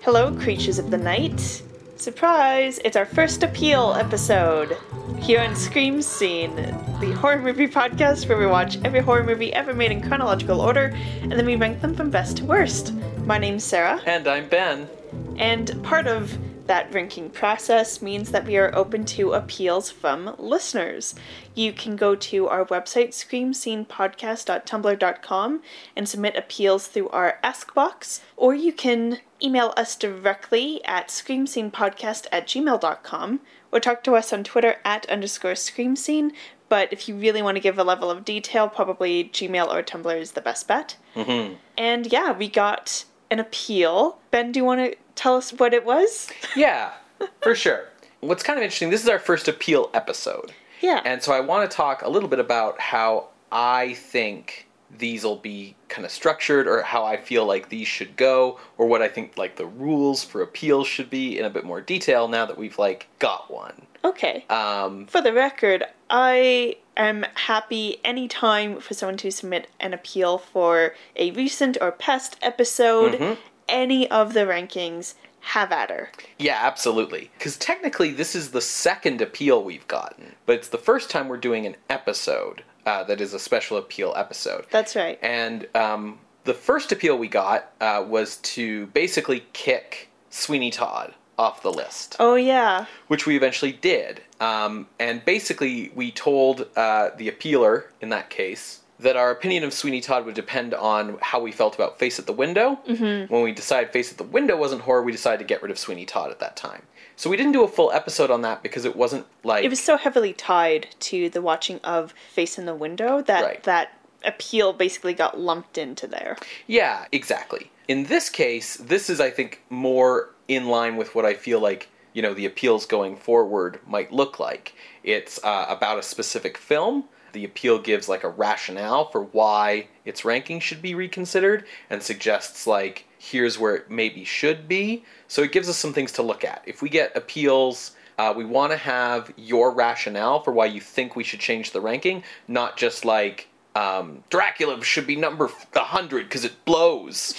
Hello, creatures of the night. Surprise! It's our first appeal episode here on Scream Scene, the horror movie podcast where we watch every horror movie ever made in chronological order and then we rank them from best to worst. My name's Sarah, And I'm Ben. and part of that ranking process means that we are open to appeals from listeners. You can go to our website, screamscenepodcast.tumblr.com, and submit appeals through our Ask box, or you can email us directly at screamscenepodcast at gmail.com, or talk to us on Twitter at underscore screamscene. But if you really want to give a level of detail, probably Gmail or Tumblr is the best bet. Mm-hmm. And yeah, we got an appeal. Ben, do you want to tell us what it was? Yeah, for sure. What's kind of interesting, this is our first appeal episode. Yeah. And so I want to talk a little bit about how I think these will be kind of structured or how I feel like these should go or what I think like the rules for appeals should be in a bit more detail now that we've like got one. okay. Um, For the record, I am happy anytime for someone to submit an appeal for a recent or past episode. Mhm. Any of the rankings, have at her. yeah, absolutely. Because technically this is the second appeal we've gotten, but it's the first time we're doing an episode uh, that is a special appeal episode. That's right. And um, the first appeal we got uh, was to basically kick Sweeney Todd off the list, Oh, yeah. which we eventually did. Um, and basically, we told uh, the appealer in that case that our opinion of Sweeney Todd would depend on how we felt about Face at the Window. Mm-hmm. When we decided Face at the Window wasn't horror, we decided to get rid of Sweeney Todd at that time. So we didn't do a full episode on that because it wasn't like It was so heavily tied to the watching of Face in the Window that Right. that appeal basically got lumped into there. Yeah, exactly. In this case, this is, I think, more in line with what I feel like, you know, the appeals going forward might look like. It's uh, about a specific film. The appeal gives, like, a rationale for why its ranking should be reconsidered and suggests, like, here's where it maybe should be. So it gives us some things to look at. If we get appeals, uh, we want to have your rationale for why you think we should change the ranking, not just like, um, Dracula should be number 100 because it blows.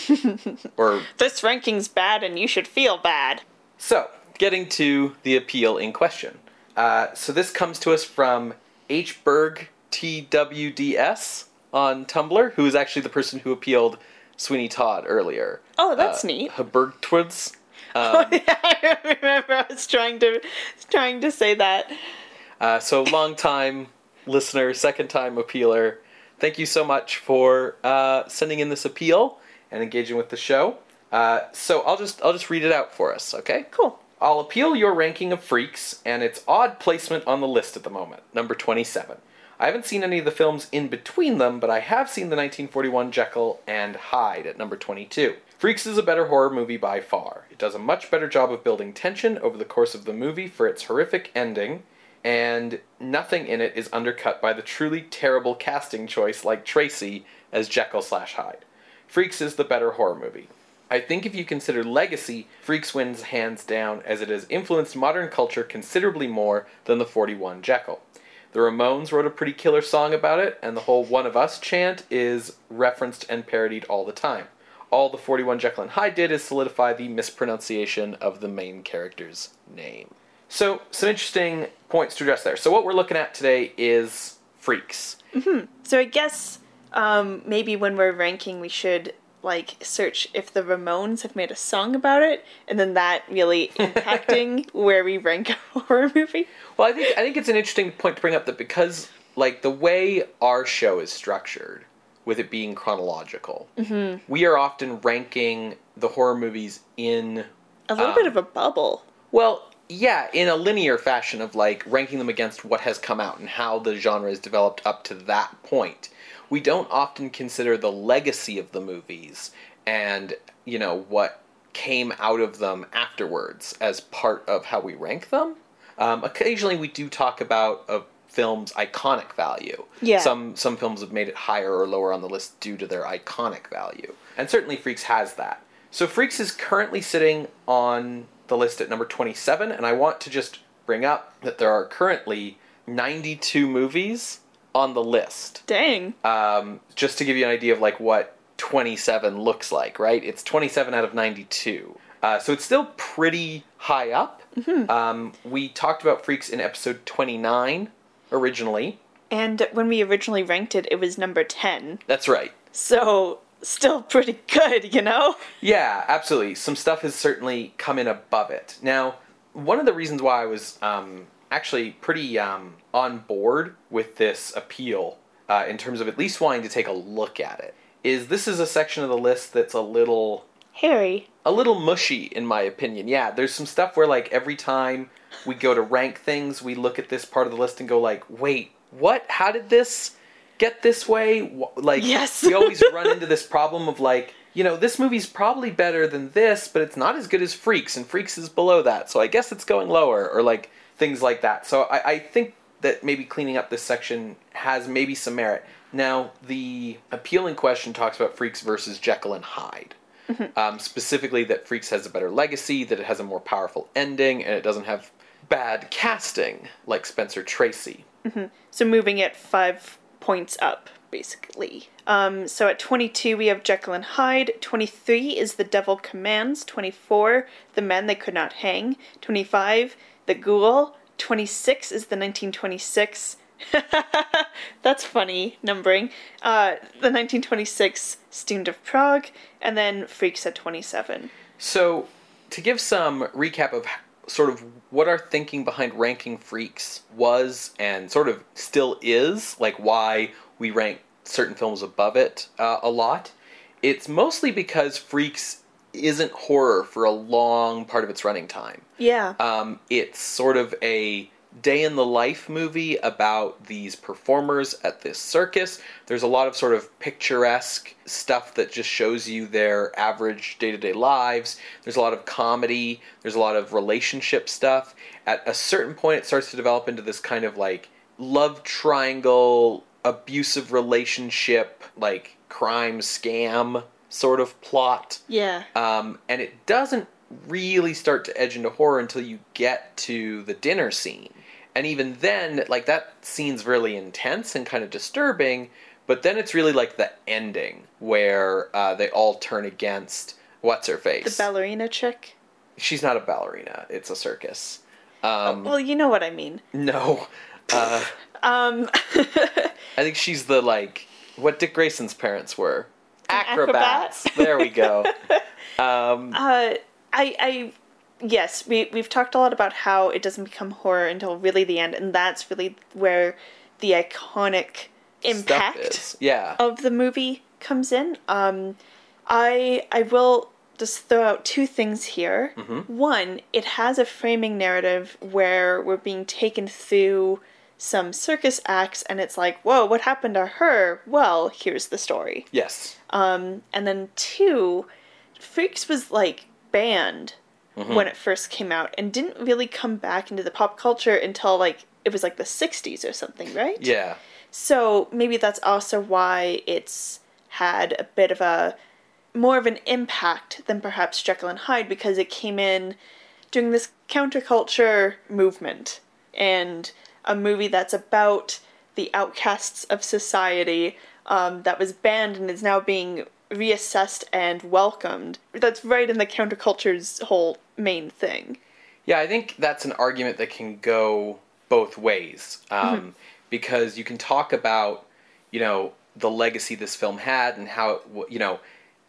or This ranking's bad and you should feel bad. so, getting to the appeal in question. Uh, so this comes to us from H Berg TWDS on Tumblr, who is actually the person who appealed Sweeney Todd earlier. Oh, that's uh, neat. Bergtwids. Oh, yeah, I remember I was trying to trying to say that. Uh, so long time listener, second time appealer. Thank you so much for uh, sending in this appeal and engaging with the show. Uh, so I'll just I'll just read it out for us, okay? Cool. I'll appeal your ranking of freaks and its odd placement on the list at the moment, number 27. I haven't seen any of the films in between them, but I have seen the 1941 Jekyll and Hyde at number 22. Freaks is a better horror movie by far. It does a much better job of building tension over the course of the movie for its horrific ending, and nothing in it is undercut by the truly terrible casting choice like Tracy as Jekyll slash Hyde. Freaks is the better horror movie. I think if you consider legacy, Freaks wins hands down as it has influenced modern culture considerably more than the 41 Jekyll. The Ramones wrote a pretty killer song about it, and the whole One of Us chant is referenced and parodied all the time. All the 41 Jekyll and Hyde did is solidify the mispronunciation of the main character's name. So, some interesting points to address there. So, what we're looking at today is Freaks. So I guess um, maybe when we're ranking, we should like search if the Ramones have made a song about it, and then that really impacting where we rank a horror movie. Well, I think I think it's an interesting point to bring up that because like the way our show is structured, with it being chronological, mm-hmm. we are often ranking the horror movies in A little bit um, of a bubble. well, yeah, in a linear fashion of like ranking them against what has come out and how the genre has developed up to that point. We don't often consider the legacy of the movies and, you know, what came out of them afterwards as part of how we rank them. Um, occasionally, we do talk about a film's iconic value. Yeah. Some some films have made it higher or lower on the list due to their iconic value, and certainly Freaks has that. So Freaks is currently sitting on the list at number 27, and I want to just bring up that there are currently 92 movies on the list. Dang. Um, just to give you an idea of like what 27 looks like, right? It's 27 out of 92. Uh, so it's still pretty high up. Um, we talked about Freaks in episode 29 originally. And when we originally ranked it, it was number 10. That's right. So, still pretty good, you know? Yeah, absolutely. Some stuff has certainly come in above it. Now, one of the reasons why I was um, actually pretty um, on board with this appeal, uh, in terms of at least wanting to take a look at it, is this is a section of the list that's a little hairy, a little mushy in my opinion. Yeah, there's some stuff where like every time we go to rank things, we look at this part of the list and go like, "Wait, what? How did this get this way?" Like Yes. we always run into this problem of like, you know, this movie's probably better than this, but it's not as good as Freaks, and Freaks is below that, so I guess it's going lower, or like things like that. So I, I think that maybe cleaning up this section has maybe some merit. Now, the appealing question talks about Freaks versus Jekyll and Hyde. Um, specifically, that Freaks has a better legacy, that it has a more powerful ending, and it doesn't have bad casting like Spencer Tracy. So, moving it five points up, basically. Um, so, at 22, we have Jekyll and Hyde. 23 is The Devil Commands. 24, The Men They Could Not Hang. 25, The Ghoul. 26 is the 1926. That's funny numbering. Uh, the 1926 Student of Prague, and then Freaks at 27. So, to give some recap of sort of what our thinking behind ranking Freaks was and sort of still is, like why we rank certain films above it uh, a lot, it's mostly because Freaks isn't horror for a long part of its running time. Yeah. Um, it's sort of a day in the life movie about these performers at this circus. There's a lot of sort of picturesque stuff that just shows you their average day to day lives. There's a lot of comedy. There's a lot of relationship stuff. At a certain point, it starts to develop into this kind of like love triangle, abusive relationship, like crime scam sort of plot. yeah. Um, and it doesn't really start to edge into horror until you get to the dinner scene. And even then, like that scene's really intense and kind of disturbing, but then it's really like the ending where uh, they all turn against what's her face? The ballerina chick. She's not a ballerina; it's a circus. Um, Well, you know what I mean. no, uh, Um, I think she's the like what Dick Grayson's parents were. Acrobats. acrobat? there we go. Um, uh, I, I, yes, we we've talked a lot about how it doesn't become horror until really the end, and that's really where the iconic impact. Yeah. of the movie comes in. Um, I I will just throw out two things here. One, it has a framing narrative where we're being taken through some circus acts, and it's like, whoa, what happened to her? Well, here's the story. Yes. Um, and then two, Freaks was like banned when it first came out and didn't really come back into the pop culture until like it was like the 60s or something, right? Yeah. So maybe that's also why it's had a bit of a more of an impact than perhaps Jekyll and Hyde because it came in during this counterculture movement and a movie that's about the outcasts of society um, that was banned and is now being reassessed and welcomed. That's right in the counterculture's whole main thing. Yeah, I think that's an argument that can go both ways. Um, Because you can talk about, you know, the legacy this film had and how, it, you know,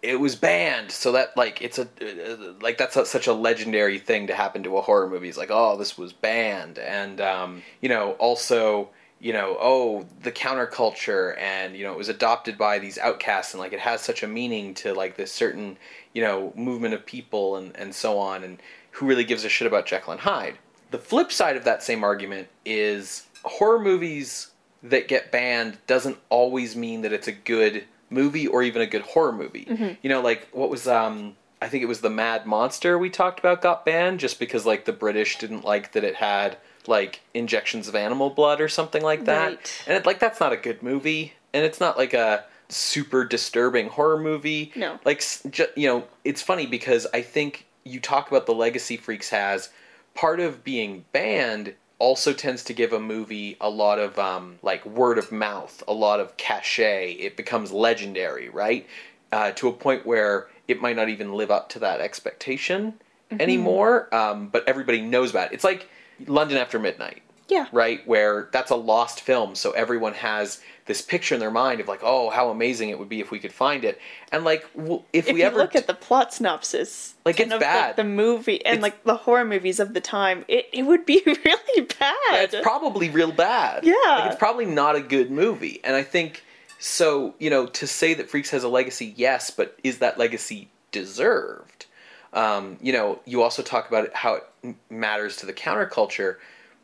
it was banned. So that, like, it's a, uh, like, that's a, such a legendary thing to happen to a horror movie. It's like, oh, this was banned. And, um, you know, also, you know, oh, the counterculture and, you know, it was adopted by these outcasts and, like, it has such a meaning to, like, this certain, you know, movement of people and, and so on. And who really gives a shit about Jekyll and Hyde? The flip side of that same argument is horror movies that get banned doesn't always mean that it's a good movie or even a good horror movie. You know, like what was um I think it was the Mad Monster we talked about got banned just because like the British didn't like that it had like injections of animal blood or something like that. Right. And it, like that's not a good movie and it's not like a super disturbing horror movie. No. Like ju- you know, it's funny because I think you talk about the legacy Freaks has, part of being banned also tends to give a movie a lot of um, like word of mouth, a lot of cachet. It becomes legendary, right? Uh, to a point where it might not even live up to that expectation anymore. Um, but everybody knows about it. It's like London After Midnight Yeah. right? Where that's a lost film, so everyone has this picture in their mind of like, oh, how amazing it would be if we could find it, and like, if, If we you ever look at the plot synopsis, Like, it's of, bad. Like, the movie and It's- like the horror movies of the time, it, it would be really bad. it's probably real bad. Yeah. like, it's probably not a good movie, and I think so. You know, to say that Freaks has a legacy, yes, but is that legacy deserved? Um, you know, you also talk about how it matters to the counterculture.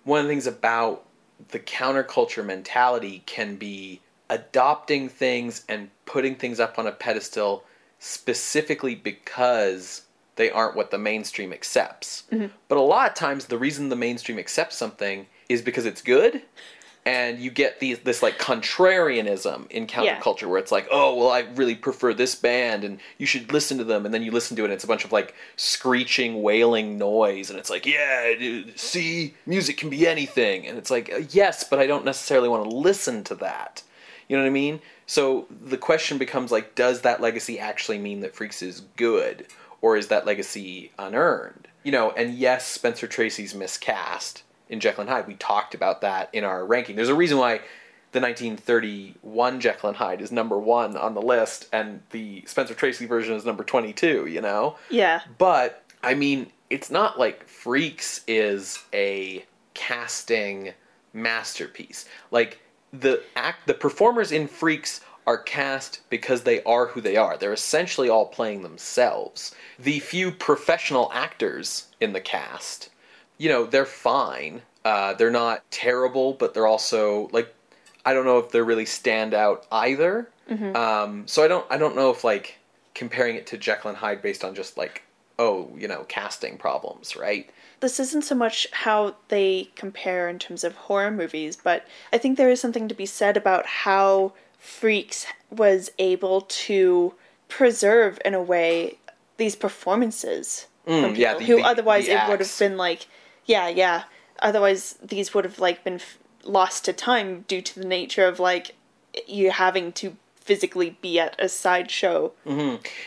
One of the things about the counterculture mentality can be adopting things and putting things up on a pedestal specifically because they aren't what the mainstream accepts. But a lot of times, the reason the mainstream accepts something is because it's good. And you get these this like contrarianism in Yeah. counterculture where it's like, oh well, I really prefer this band, and you should listen to them. And then you listen to it, and it's a bunch of like screeching, wailing noise, and it's like, yeah, dude, see, music can be anything, and it's like, uh, yes, but I don't necessarily want to listen to that. You know what I mean? So the question becomes like, does that legacy actually mean that Freaks is good, or is that legacy unearned? You know, and yes, Spencer Tracy's miscast in Jekyll and Hyde. We talked about that in our ranking. There's a reason why the 1931 Jekyll and Hyde is number one on the list, and the Spencer Tracy version is number 22. You know, yeah. but I mean, it's not like Freaks is a casting masterpiece. Like the act, the performers in Freaks are cast because they are who they are. They're essentially all playing themselves. The few professional actors in the cast, you know, they're fine. Uh, they're not terrible, but they're also like I don't know if they're really stand out either. Um, so I don't I don't know if like comparing it to Jekyll and Hyde based on just like oh you know casting problems, right? This isn't so much how they compare in terms of horror movies, but I think there is something to be said about how Freaks was able to preserve, in a way, these performances Mm, from people yeah, the- who the- otherwise the it would have been like, yeah, yeah. Otherwise, these would have like been f- lost to time due to the nature of like you having to physically be at a sideshow.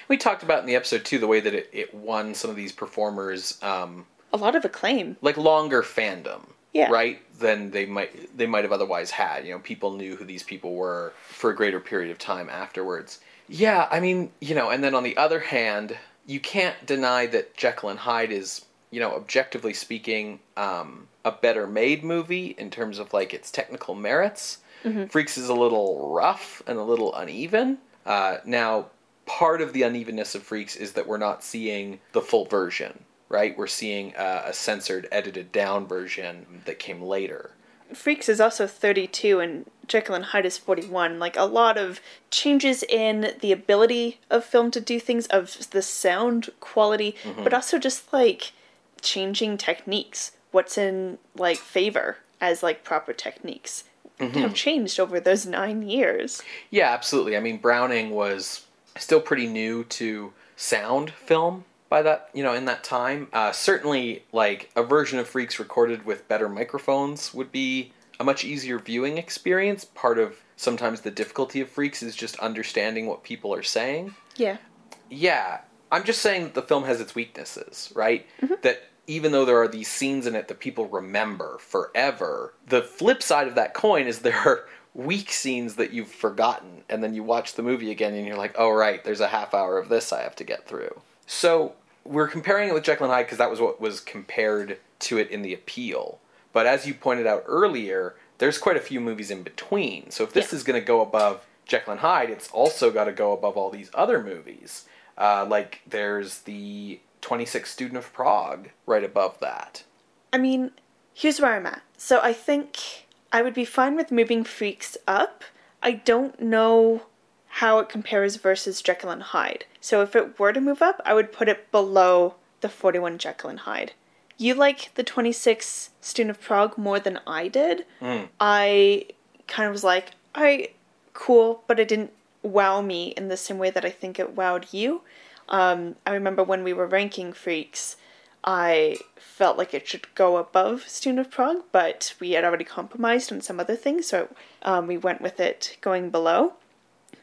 We talked about in the episode too the way that it, it won some of these performers um, A lot of acclaim. like longer fandom, Yeah. right? Than they might they might have otherwise had. You know, people knew who these people were for a greater period of time afterwards. Yeah, I mean, you know, and then on the other hand, you can't deny that Jekyll and Hyde is, you know, objectively speaking, um, a better made movie in terms of like its technical merits. Freaks is a little rough and a little uneven. Uh, now, part of the unevenness of Freaks is that we're not seeing the full version, right? We're seeing uh, a censored, edited down version that came later. Freaks is also 32 and Jekyll and Hyde is 41. Like a lot of changes in the ability of film to do things, of the sound quality, but also just like changing techniques. What's in like favor as like proper techniques have changed over those nine years. Yeah, absolutely. I mean, Browning was still pretty new to sound film by that, you know, in that time. Uh, certainly, like a version of Freaks recorded with better microphones would be a much easier viewing experience. Part of sometimes the difficulty of Freaks is just understanding what people are saying. Yeah. Yeah, I'm just saying that the film has its weaknesses, right? Mm-hmm. That even though there are these scenes in it that people remember forever, the flip side of that coin is there are weak scenes that you've forgotten, and then you watch the movie again and you're like, oh, right, there's a half hour of this I have to get through. So we're comparing it with Jekyll and Hyde because that was what was compared to it in the appeal. But as you pointed out earlier, there's quite a few movies in between. So if this Yeah. is going to go above Jekyll and Hyde, it's also got to go above all these other movies. Uh, like there's the 26 Student of Prague right above that. I mean, here's where I'm at. So I think I would be fine with moving Freaks up. I don't know how it compares versus Jekyll and Hyde. So if it were to move up, I would put it below the 41 Jekyll and Hyde. You like the 26 Student of Prague more than I did. I kind of was like, I cool, but it didn't wow me in the same way that I think it wowed you. Um, I remember when we were ranking Freaks, I felt like it should go above Student of Prague, but we had already compromised on some other things, so um, we went with it going below.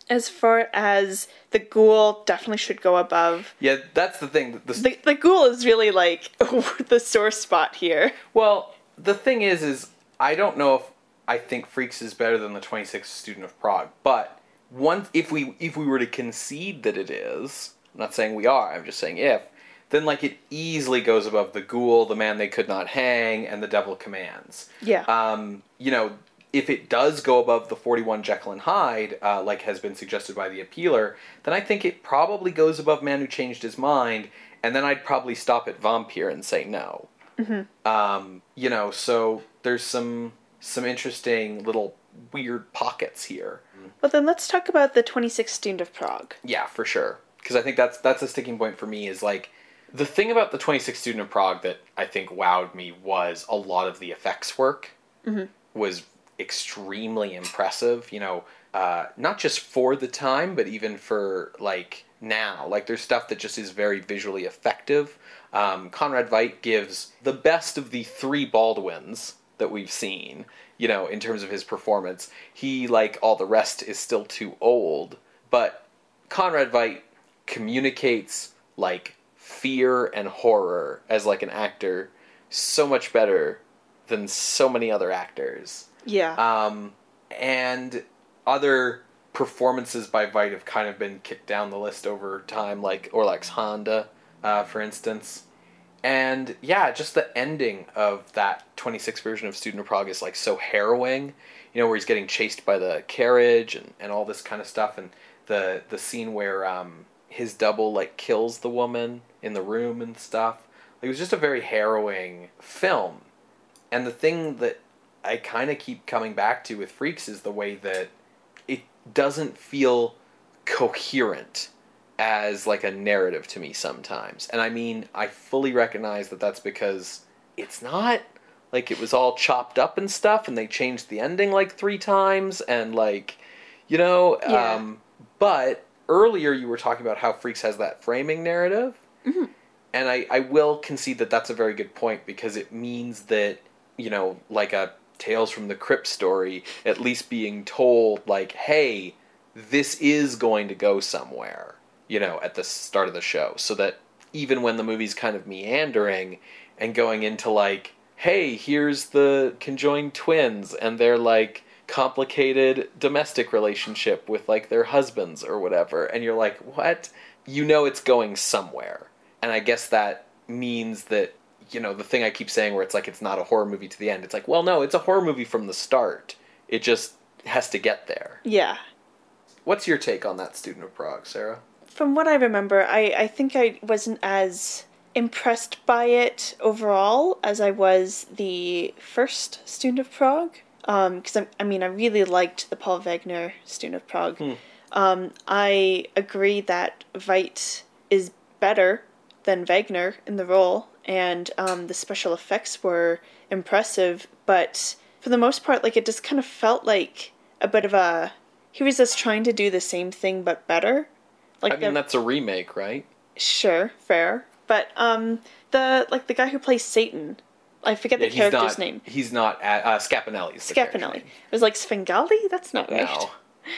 As far as the ghoul, definitely should go above. Yeah, that's the thing. The, The, the ghoul is really like the sore spot here. well, the thing is, is I don't know if I think Freaks is better than the 26th Student of Prague, but once if we if we were to concede that it is, I'm not saying we are. I'm just saying if. Then like it easily goes above the Ghoul, the Man They Could Not Hang, and the Devil Commands. Yeah. Um, you know, if it does go above the 41 Jekyll and Hyde, uh, like has been suggested by the appealer, then I think it probably goes above Man Who Changed His Mind, and then I'd probably stop at Vampire and say no. Hmm. Um, you know, so there's some some interesting little weird pockets here. Well, then let's talk about the 26th Student of Prague. Yeah, for sure. Because I think that's that's a sticking point for me is like the thing about the 26th Student of Prague that I think wowed me was a lot of the effects work was extremely impressive. You know, uh, not just for the time, but even for like now. Like there's stuff that just is very visually effective. Um, Conrad Veidt gives the best of the three Baldwins that we've seen. You know, in terms of his performance, he like all the rest is still too old, but Conrad Veidt communicates like fear and horror as like an actor so much better than so many other actors. Yeah. Um, and other performances by Veidt have kind of been kicked down the list over time, like Orlacs Hände, uh, for instance. And yeah, just the ending of that 26 version of Student of Prague is like so harrowing, you know, where he's getting chased by the carriage and, and all this kind of stuff. And the, the scene where um, his double like kills the woman in the room and stuff. It was just a very harrowing film. And the thing that I kind of keep coming back to with Freaks is the way that it doesn't feel coherent as like a narrative to me sometimes. And I mean, I fully recognize that that's because it's not like it was all chopped up and stuff and they changed the ending like 3 times and like you know, Yeah. um but earlier you were talking about how Freaks has that framing narrative. And I, I will concede that that's a very good point because it means that, you know, like a Tales from the Crypt story, at least being told, like, hey, this is going to go somewhere, you know, at the start of the show. So that even when the movie's kind of meandering and going into, like, hey, here's the conjoined twins and their, like, complicated domestic relationship with, like, their husbands or whatever, and you're like, what? You know it's going somewhere and I guess that means that you know the thing I keep saying where it's like it's not a horror movie to the end. It's like, well, no, it's a horror movie from the start. It just has to get there. yeah. What's your take on that Student of Prague, Sarah? From what I remember, I, I think I wasn't as impressed by it overall as I was the first Student of Prague. Because I, I mean, I really liked the Paul Wegener Student of Prague. Um, I agree that Veidt is better than Wagner in the role, and um, the special effects were impressive, but for the most part, like it just kind of felt like a bit of a. He was just trying to do the same thing but better. Like I mean, that's a remake, right? Sure, fair. But um the like the guy who plays Satan, I forget the character's not. name. He's not. At, uh, the character Scapinelli. It was like Svengali? That's not right. No,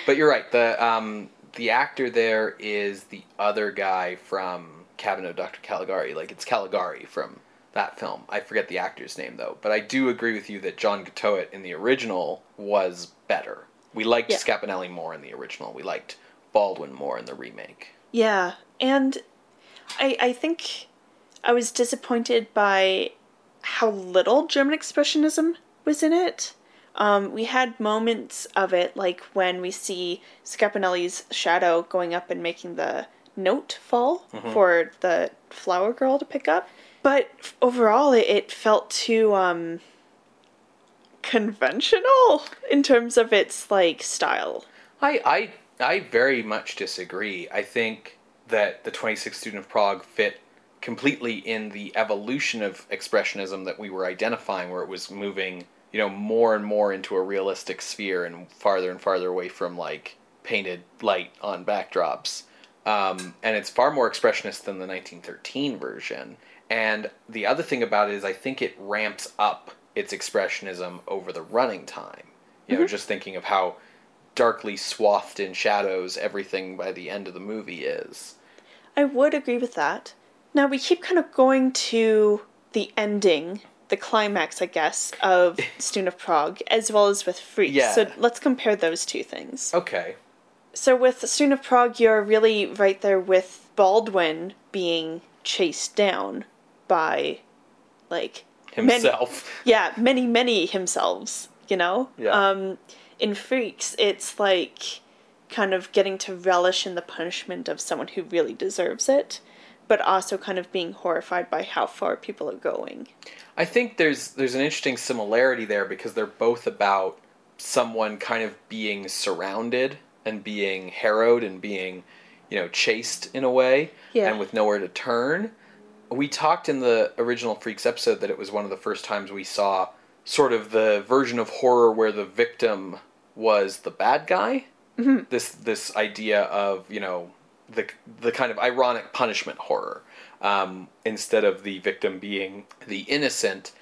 but you're right. The um the actor there is the other guy from Cabinet of Dr. Caligari. Like it's Caligari from that film. I forget the actor's name though. But I do agree with you that John Gottowt in the original was better. We liked Yeah. Scapinelli more in the original. We liked Baldwin more in the remake. Yeah. And I I think I was disappointed by how little German expressionism was in it. Um, we had moments of it, like when we see Scapinelli's shadow going up and making the note fall for the flower girl to pick up. But overall, it, it felt too um, conventional in terms of its like style. I, I I very much disagree. I think that the 26th Student of Prague fit completely in the evolution of expressionism that we were identifying, where it was moving, you know, more and more into a realistic sphere and farther and farther away from like painted light on backdrops. um, and it's far more expressionist than the 1913 version. And the other thing about it is, I think it ramps up its expressionism over the running time. You know, just thinking of how darkly swathed in shadows everything by the end of the movie is. I would agree with that. Now we keep kind of going to the ending, the climax, I guess, of Student of Prague, as well as with Freaks. Yeah. So let's compare those two things. Okay. So with Student of Prague, you're really right there with Baldwin being chased down by, like, many- Himself. yeah, many, many himselves, you know? Yeah. Um, in Freaks, it's like kind of getting to relish in the punishment of someone who really deserves it, but also kind of being horrified by how far people are going. I think there's there's an interesting similarity there because they're both about someone kind of being surrounded and being harrowed and being, you know, chased in a way Yeah. and with nowhere to turn. We talked in the original Freaks episode that it was one of the first times we saw sort of the version of horror where the victim was the bad guy. Mm-hmm. This this idea of you know the the kind of ironic punishment horror um, instead of the victim being the innocent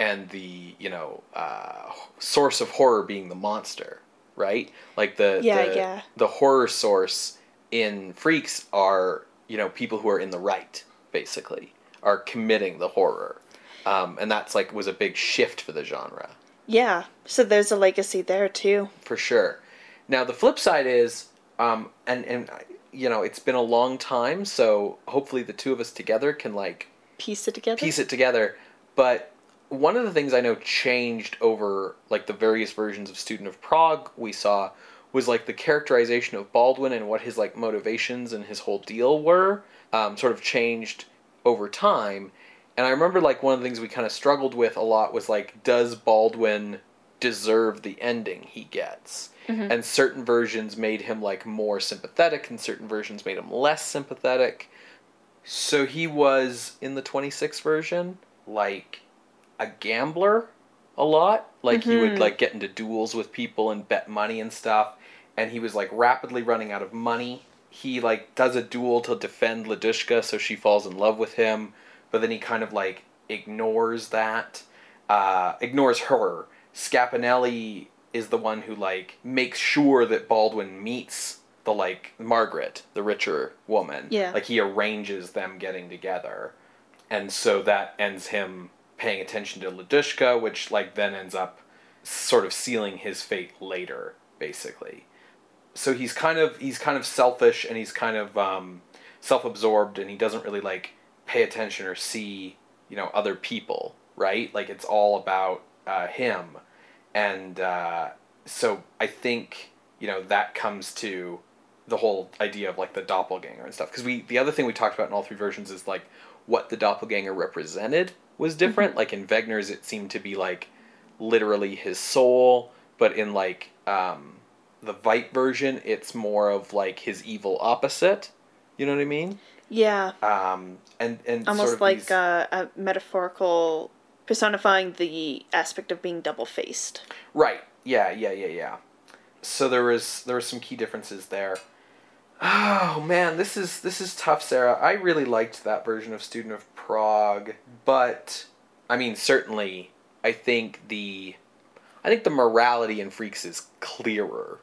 and the you know uh, source of horror being the monster, right? Like the Yeah, the, yeah. the horror source in Freaks are you know people who are in the right, basically, are committing the horror, um, and that's like was a big shift for the genre Yeah, so there's a legacy there too. for sure. Now the flip side is, um, and and you know it's been a long time, so hopefully the two of us together can like Piece it together. piece it together. But one of the things I know changed over like the various versions of Student of Prague we saw was like the characterization of Baldwin and what his like motivations and his whole deal were um, sort of changed over time. And I remember like one of the things we kind of struggled with a lot was like, does Baldwin deserve the ending he gets? Mm-hmm. And certain versions made him like more sympathetic, and certain versions made him less sympathetic. So he was in the 26 version like a gambler a lot. Like he would mm-hmm. like get into duels with people and bet money and stuff. And he was like rapidly running out of money. He like does a duel to defend Lyduschka so she falls in love with him, but then he kind of like ignores that. Uh, ignores her. Scapinelli is the one who like makes sure that Baldwin meets the like Margaret, the richer woman. Yeah. Like he arranges them getting together. And so that ends him paying attention to Lyduschka, which like then ends up sort of sealing his fate later, basically. So he's kind of he's kind of selfish and he's kind of um, self-absorbed and he doesn't really like pay attention or see you know other people, right? Like it's all about uh, him, and uh, so I think you know that comes to the whole idea of like the doppelganger and stuff. Because we the other thing we talked about in all three versions is like what the doppelganger represented was different. Like in Wegener's it seemed to be like literally his soul. But in like um the Veidt version it's more of like his evil opposite you know what I mean Yeah, um and and almost sort of like these- uh, a metaphorical personifying the aspect of being double faced. Right. Yeah, yeah, yeah, yeah. So there was there were some key differences there. Oh man, this is this is tough, Sarah. I really liked that version of Student of Prague, but I mean certainly I think the I think the morality in Freaks is clearer.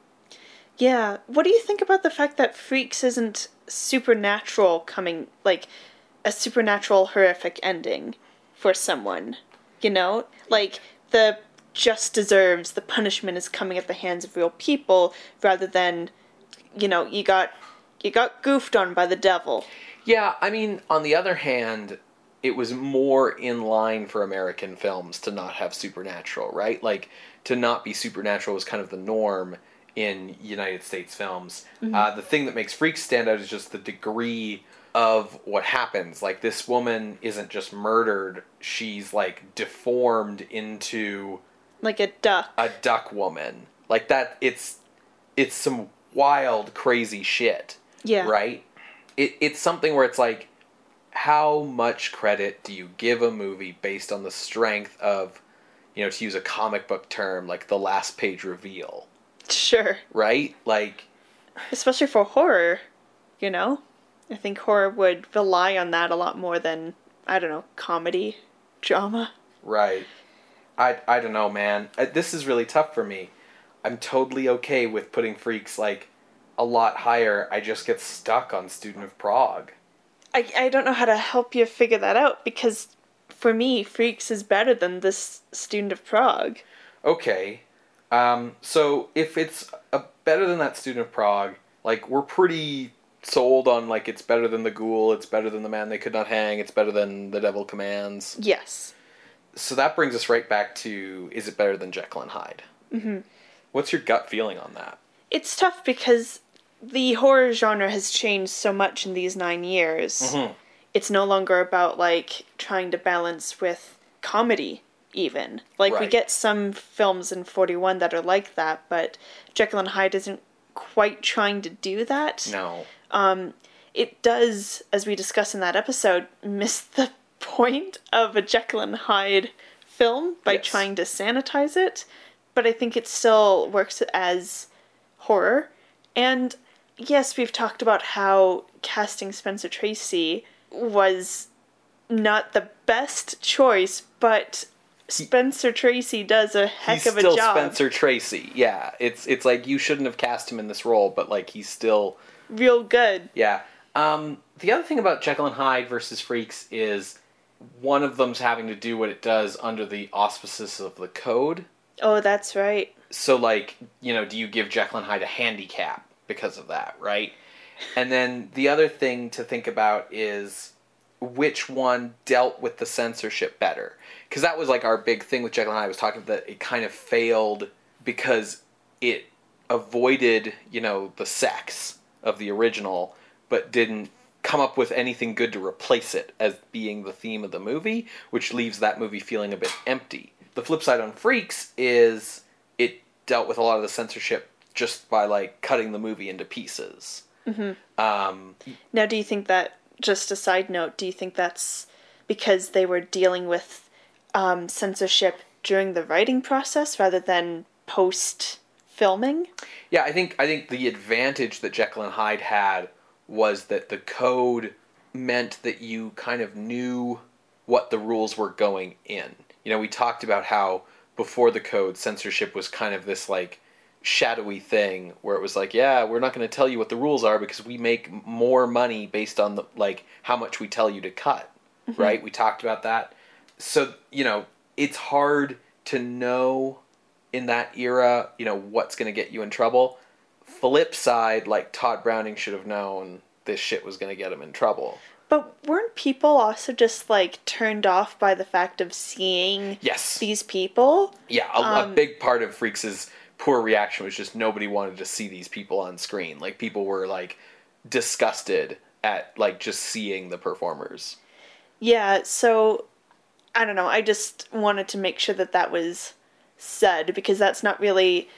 Yeah. What do you think about the fact that Freaks isn't supernatural coming, like a supernatural horrific ending for someone? You know? Like, the just deserves, the punishment is coming at the hands of real people rather than, you know, you got. You got goofed on by the devil. Yeah, I mean, on the other hand, it was more in line for American films to not have supernatural, right? Like, to not be supernatural was kind of the norm in United States films. Uh, the thing that makes Freaks stand out is just the degree of what happens. Like, this woman isn't just murdered, she's, like, deformed into Like a duck. a duck woman. Like, that, it's, it's some wild, crazy shit yeah. right? It, it's something where it's like, how much credit do you give a movie based on the strength of, you know, to use a comic book term, like the last page reveal, Sure. right? Like, Especially for horror. you know? I think horror would rely on that a lot more than, I don't know, comedy, drama. Right. I, I don't know, man. Uh, This is really tough for me. I'm totally okay with putting Freaks like a lot higher. I just get stuck on Student of Prague. I, I don't know how to help you figure that out because for me, Freaks is better than this Student of Prague. Okay. Um, so if it's a, better than that Student of Prague, like we're pretty sold on like it's better than the Ghoul, it's better than the Man They Could Not Hang, it's better than the Devil Commands. Yes. So that brings us right back to is it better than Jekyll and Hyde? Mm-hmm. What's your gut feeling on that? It's tough because the horror genre has changed so much in these nine years. Mhm. It's no longer about like trying to balance with comedy, even. Like we get some films in 41 that are like that, but Jekyll and Hyde isn't quite trying to do that. No. Um It does, as we discussed in that episode, miss the point of a Jekyll and Hyde film by Yes. trying to sanitize it, but I think it still works as horror. And yes, we've talked about how casting Spencer Tracy was not the best choice, but Spencer Tracy does a heck he's of a still job. Spencer Tracy. Yeah, it's it's like you shouldn't have cast him in this role, but like he's still Real good. yeah. Um, the other thing about Jekyll and Hyde versus Freaks is one of them's having to do what it does under the auspices of the code. Oh, that's right. So like you know, do you give Jekyll and Hyde a handicap because of that, right? And then the other thing to think about is which one dealt with the censorship better. Because that was like our big thing with Jekyll and I was talking that it kind of failed because it avoided you know the sex of the original but didn't come up with anything good to replace it as being the theme of the movie which leaves that movie feeling a bit empty. The flip side on freaks is it dealt with a lot of the censorship just by like cutting the movie into pieces. Um, Now, do you think that, just a side note, do you think that's because they were dealing with um, censorship during the writing process rather than post filming? Yeah, I think I think the advantage that Jekyll and Hyde had was that the code meant that you kind of knew what the rules were going in. You know, we talked about how before the code censorship was kind of this like shadowy thing where it was like, yeah, we're not going to tell you what the rules are because we make more money based on the like how much we tell you to cut. Right? We talked about that. So, you know, it's hard to know in that era, you know, what's going to get you in trouble. Flip side, like Tod Browning should have known this shit was going to get him in trouble. But weren't people also just like turned off by the fact of seeing Yes. these people? Yeah, a, a Um, big part of Freaks' poor reaction was just nobody wanted to see these people on screen. Like people were like disgusted at like just seeing the performers. Yeah, so I don't know. I just wanted to make sure that that was said because that's not really.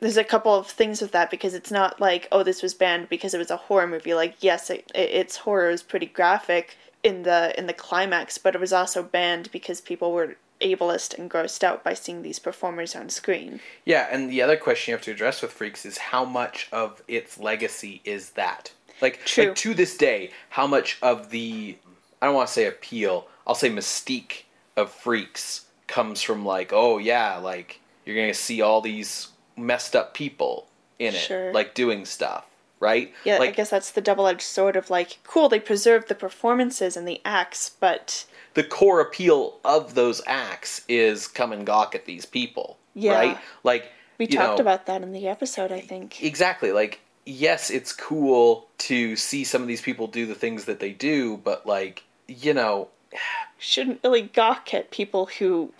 There's a couple of things with that because it's not like oh this was banned because it was a horror movie. Like yes, it, it, its horror is pretty graphic in the in the climax, but it was also banned because people were ableist and grossed out by seeing these performers on screen. Yeah, and the other question you have to address with Freaks is how much of its legacy is that? Like, True. like to this day, how much of the I don't want to say appeal, I'll say mystique of Freaks comes from like, oh yeah, like you're gonna see all these messed up people in it, Sure. like doing stuff, right? Yeah, I guess that's the double edged sword of like cool they preserved the performances and the acts, but the core appeal of those acts is come and gawk at these people, Yeah. right? Like we talked know, about that in the episode. I think. exactly like yes it's cool to see some of these people do the things that they do but like you know shouldn't really gawk at people who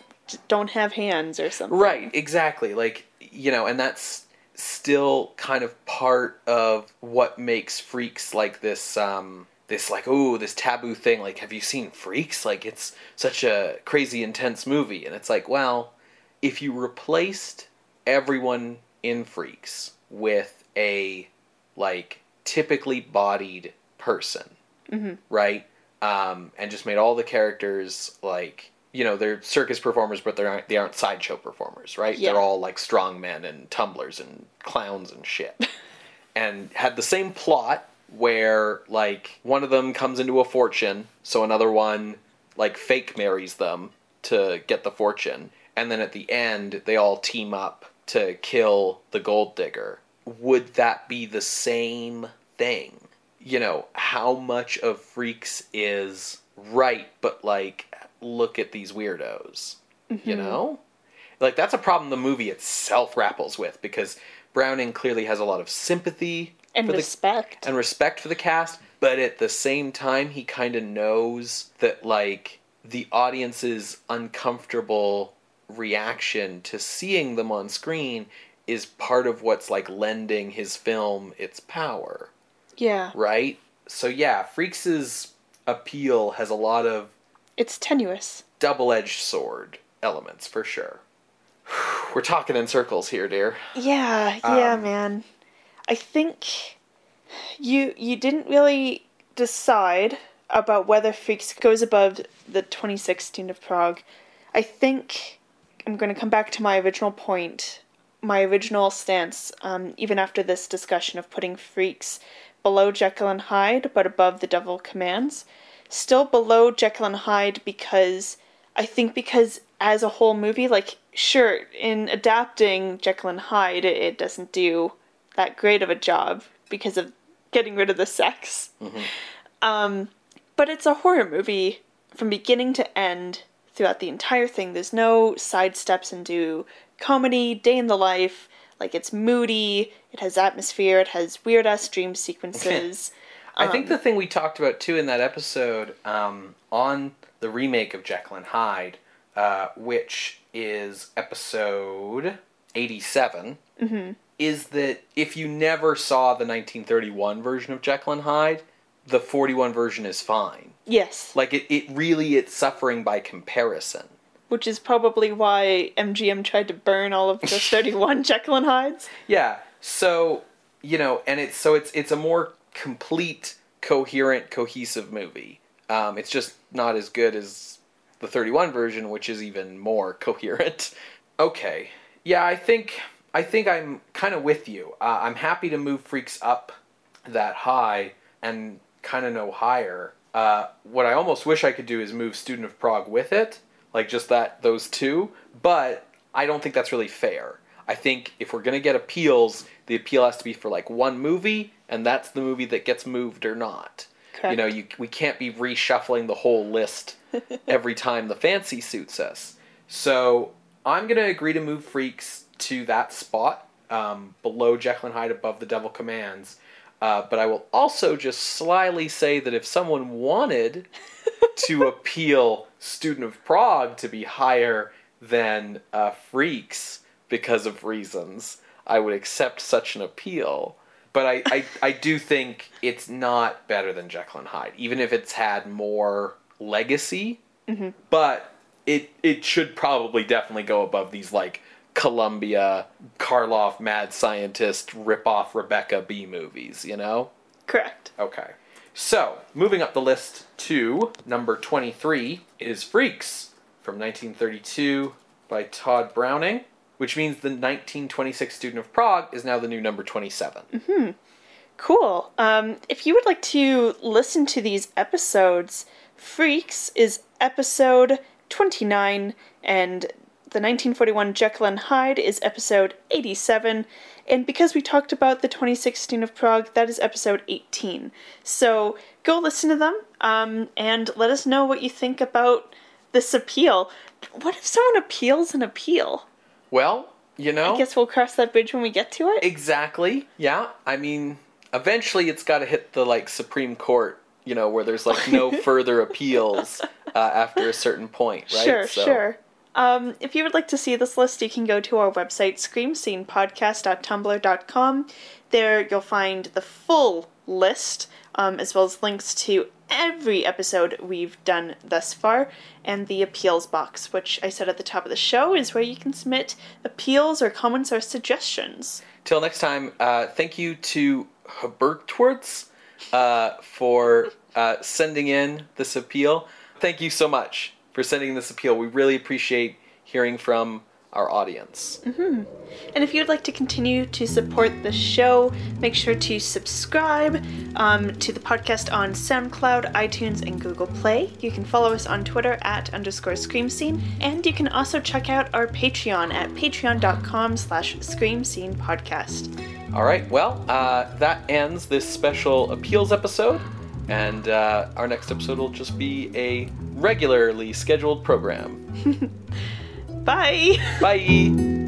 don't have hands or something. right exactly like you know and that's still kind of part of what makes freaks like this um this like oh this taboo thing. Like have you seen freaks? Like it's such a crazy intense movie. And it's like well if you replaced everyone in freaks with a like typically bodied person right? Um, and just made all the characters like you know they're circus performers but they aren't they aren't sideshow performers right Yeah. they're all like strong men and tumblers and clowns and shit and had the same plot where like one of them comes into a fortune, so another one like fake marries them to get the fortune, and then at the end they all team up to kill the gold digger. Would that be the same thing? You know, how much of Freaks is right, but like, look at these weirdos. You mm-hmm. know? Like, that's a problem the movie itself grapples with because Browning clearly has a lot of sympathy And for the respect. and respect for the cast, but at the same time, he kind of knows that like the audience's uncomfortable reaction to seeing them on screen is part of what's like lending his film its power, yeah. right? So yeah, Freaks' appeal has a lot of It's tenuous. double-edged sword elements for sure. We're talking in circles here, dear. Yeah, yeah, Um, man. I think you you didn't really decide about whether Freaks goes above the 2016 of Prague. I think I'm going to come back to my original point, my original stance, um, even after this discussion of putting Freaks below Jekyll and Hyde but above The Devil Commands. Still below Jekyll and Hyde because I think because as a whole movie, like, sure, in adapting Jekyll and Hyde, it, it doesn't do that great of a job because of getting rid of the sex. Um, but it's a horror movie from beginning to end throughout the entire thing. There's no side sidesteps into comedy, day in the life. Like, it's moody, it has atmosphere, it has weird ass dream sequences. I think the thing we talked about too in that episode um, on the remake of Jekyll and Hyde, uh, which is episode 87, is that if you never saw the 1931 version of Jekyll and Hyde, the 41 version is fine. yes. Like it, it really it's suffering by comparison. Which is probably why MGM tried to burn all of the 31 Jekyll and Hydes. Yeah. So, you know, and it's so it's it's a more complete, coherent, cohesive movie. Um, it's just not as good as the 31 version, which is even more coherent. Okay. Yeah, I think I think I'm kind of with you. Uh, I'm happy to move Freaks up that high and kind of no higher. Uh, what I almost wish I could do is move Student of Prague with it, like just that those two. But I don't think that's really fair. I think if we're gonna get appeals, the appeal has to be for like one movie, and that's the movie that gets moved or not. You know, you we can't be reshuffling the whole list every time the fancy suits us. So I'm gonna agree to move Freaks to that spot um, below Jekyll and Hyde, above the Devil Commands. Uh, but I will also just slyly say that if someone wanted to appeal Student of Prague to be higher than uh, Freaks because of reasons, I would accept such an appeal. But I, I, I do think it's not better than Jekyll and Hyde, even if it's had more legacy. Mm-hmm. But it it should probably definitely go above these like Columbia, Karloff, Mad Scientist, rip off Rebecca B movies, you know? Correct. Okay. So, moving up the list to number 23 is Freaks from 1932 by Tod Browning, which means the 1926 Student of Prague is now the new number 27. Cool. Um, if you would like to listen to these episodes, Freaks is episode 29, and the 1941 Jekyll and Hyde is episode 87. And because we talked about the 2016 of Prague, that is episode 18. So go listen to them um, and let us know what you think about this appeal. What if someone appeals an appeal? Well, you know, I guess we'll cross that bridge when we get to it. exactly. Yeah, I mean, eventually it's got to hit the like Supreme Court, you know, where there's like no further appeals uh, after a certain point, right? Sure, So- sure. Um, if you would like to see this list, you can go to our website, screamscenepodcast.tumblr.com. There you'll find the full list, um, as well as links to every episode we've done thus far, and the appeals box, which I said at the top of the show is where you can submit appeals or comments or suggestions. Till next time, uh, thank you to Herbertwards uh, for uh, sending in this appeal. Thank you so much for sending this appeal. We really appreciate hearing from our audience. And if you'd like to continue to support the show, make sure to subscribe um, to the podcast on SoundCloud, iTunes, and Google Play. You can follow us on Twitter at underscore Scream Scene, and you can also check out our Patreon at patreon.com slash Scream Scene Podcast. All right, well, uh, that ends this special appeals episode, and uh, our next episode will just be a regularly scheduled program. Bye! Bye!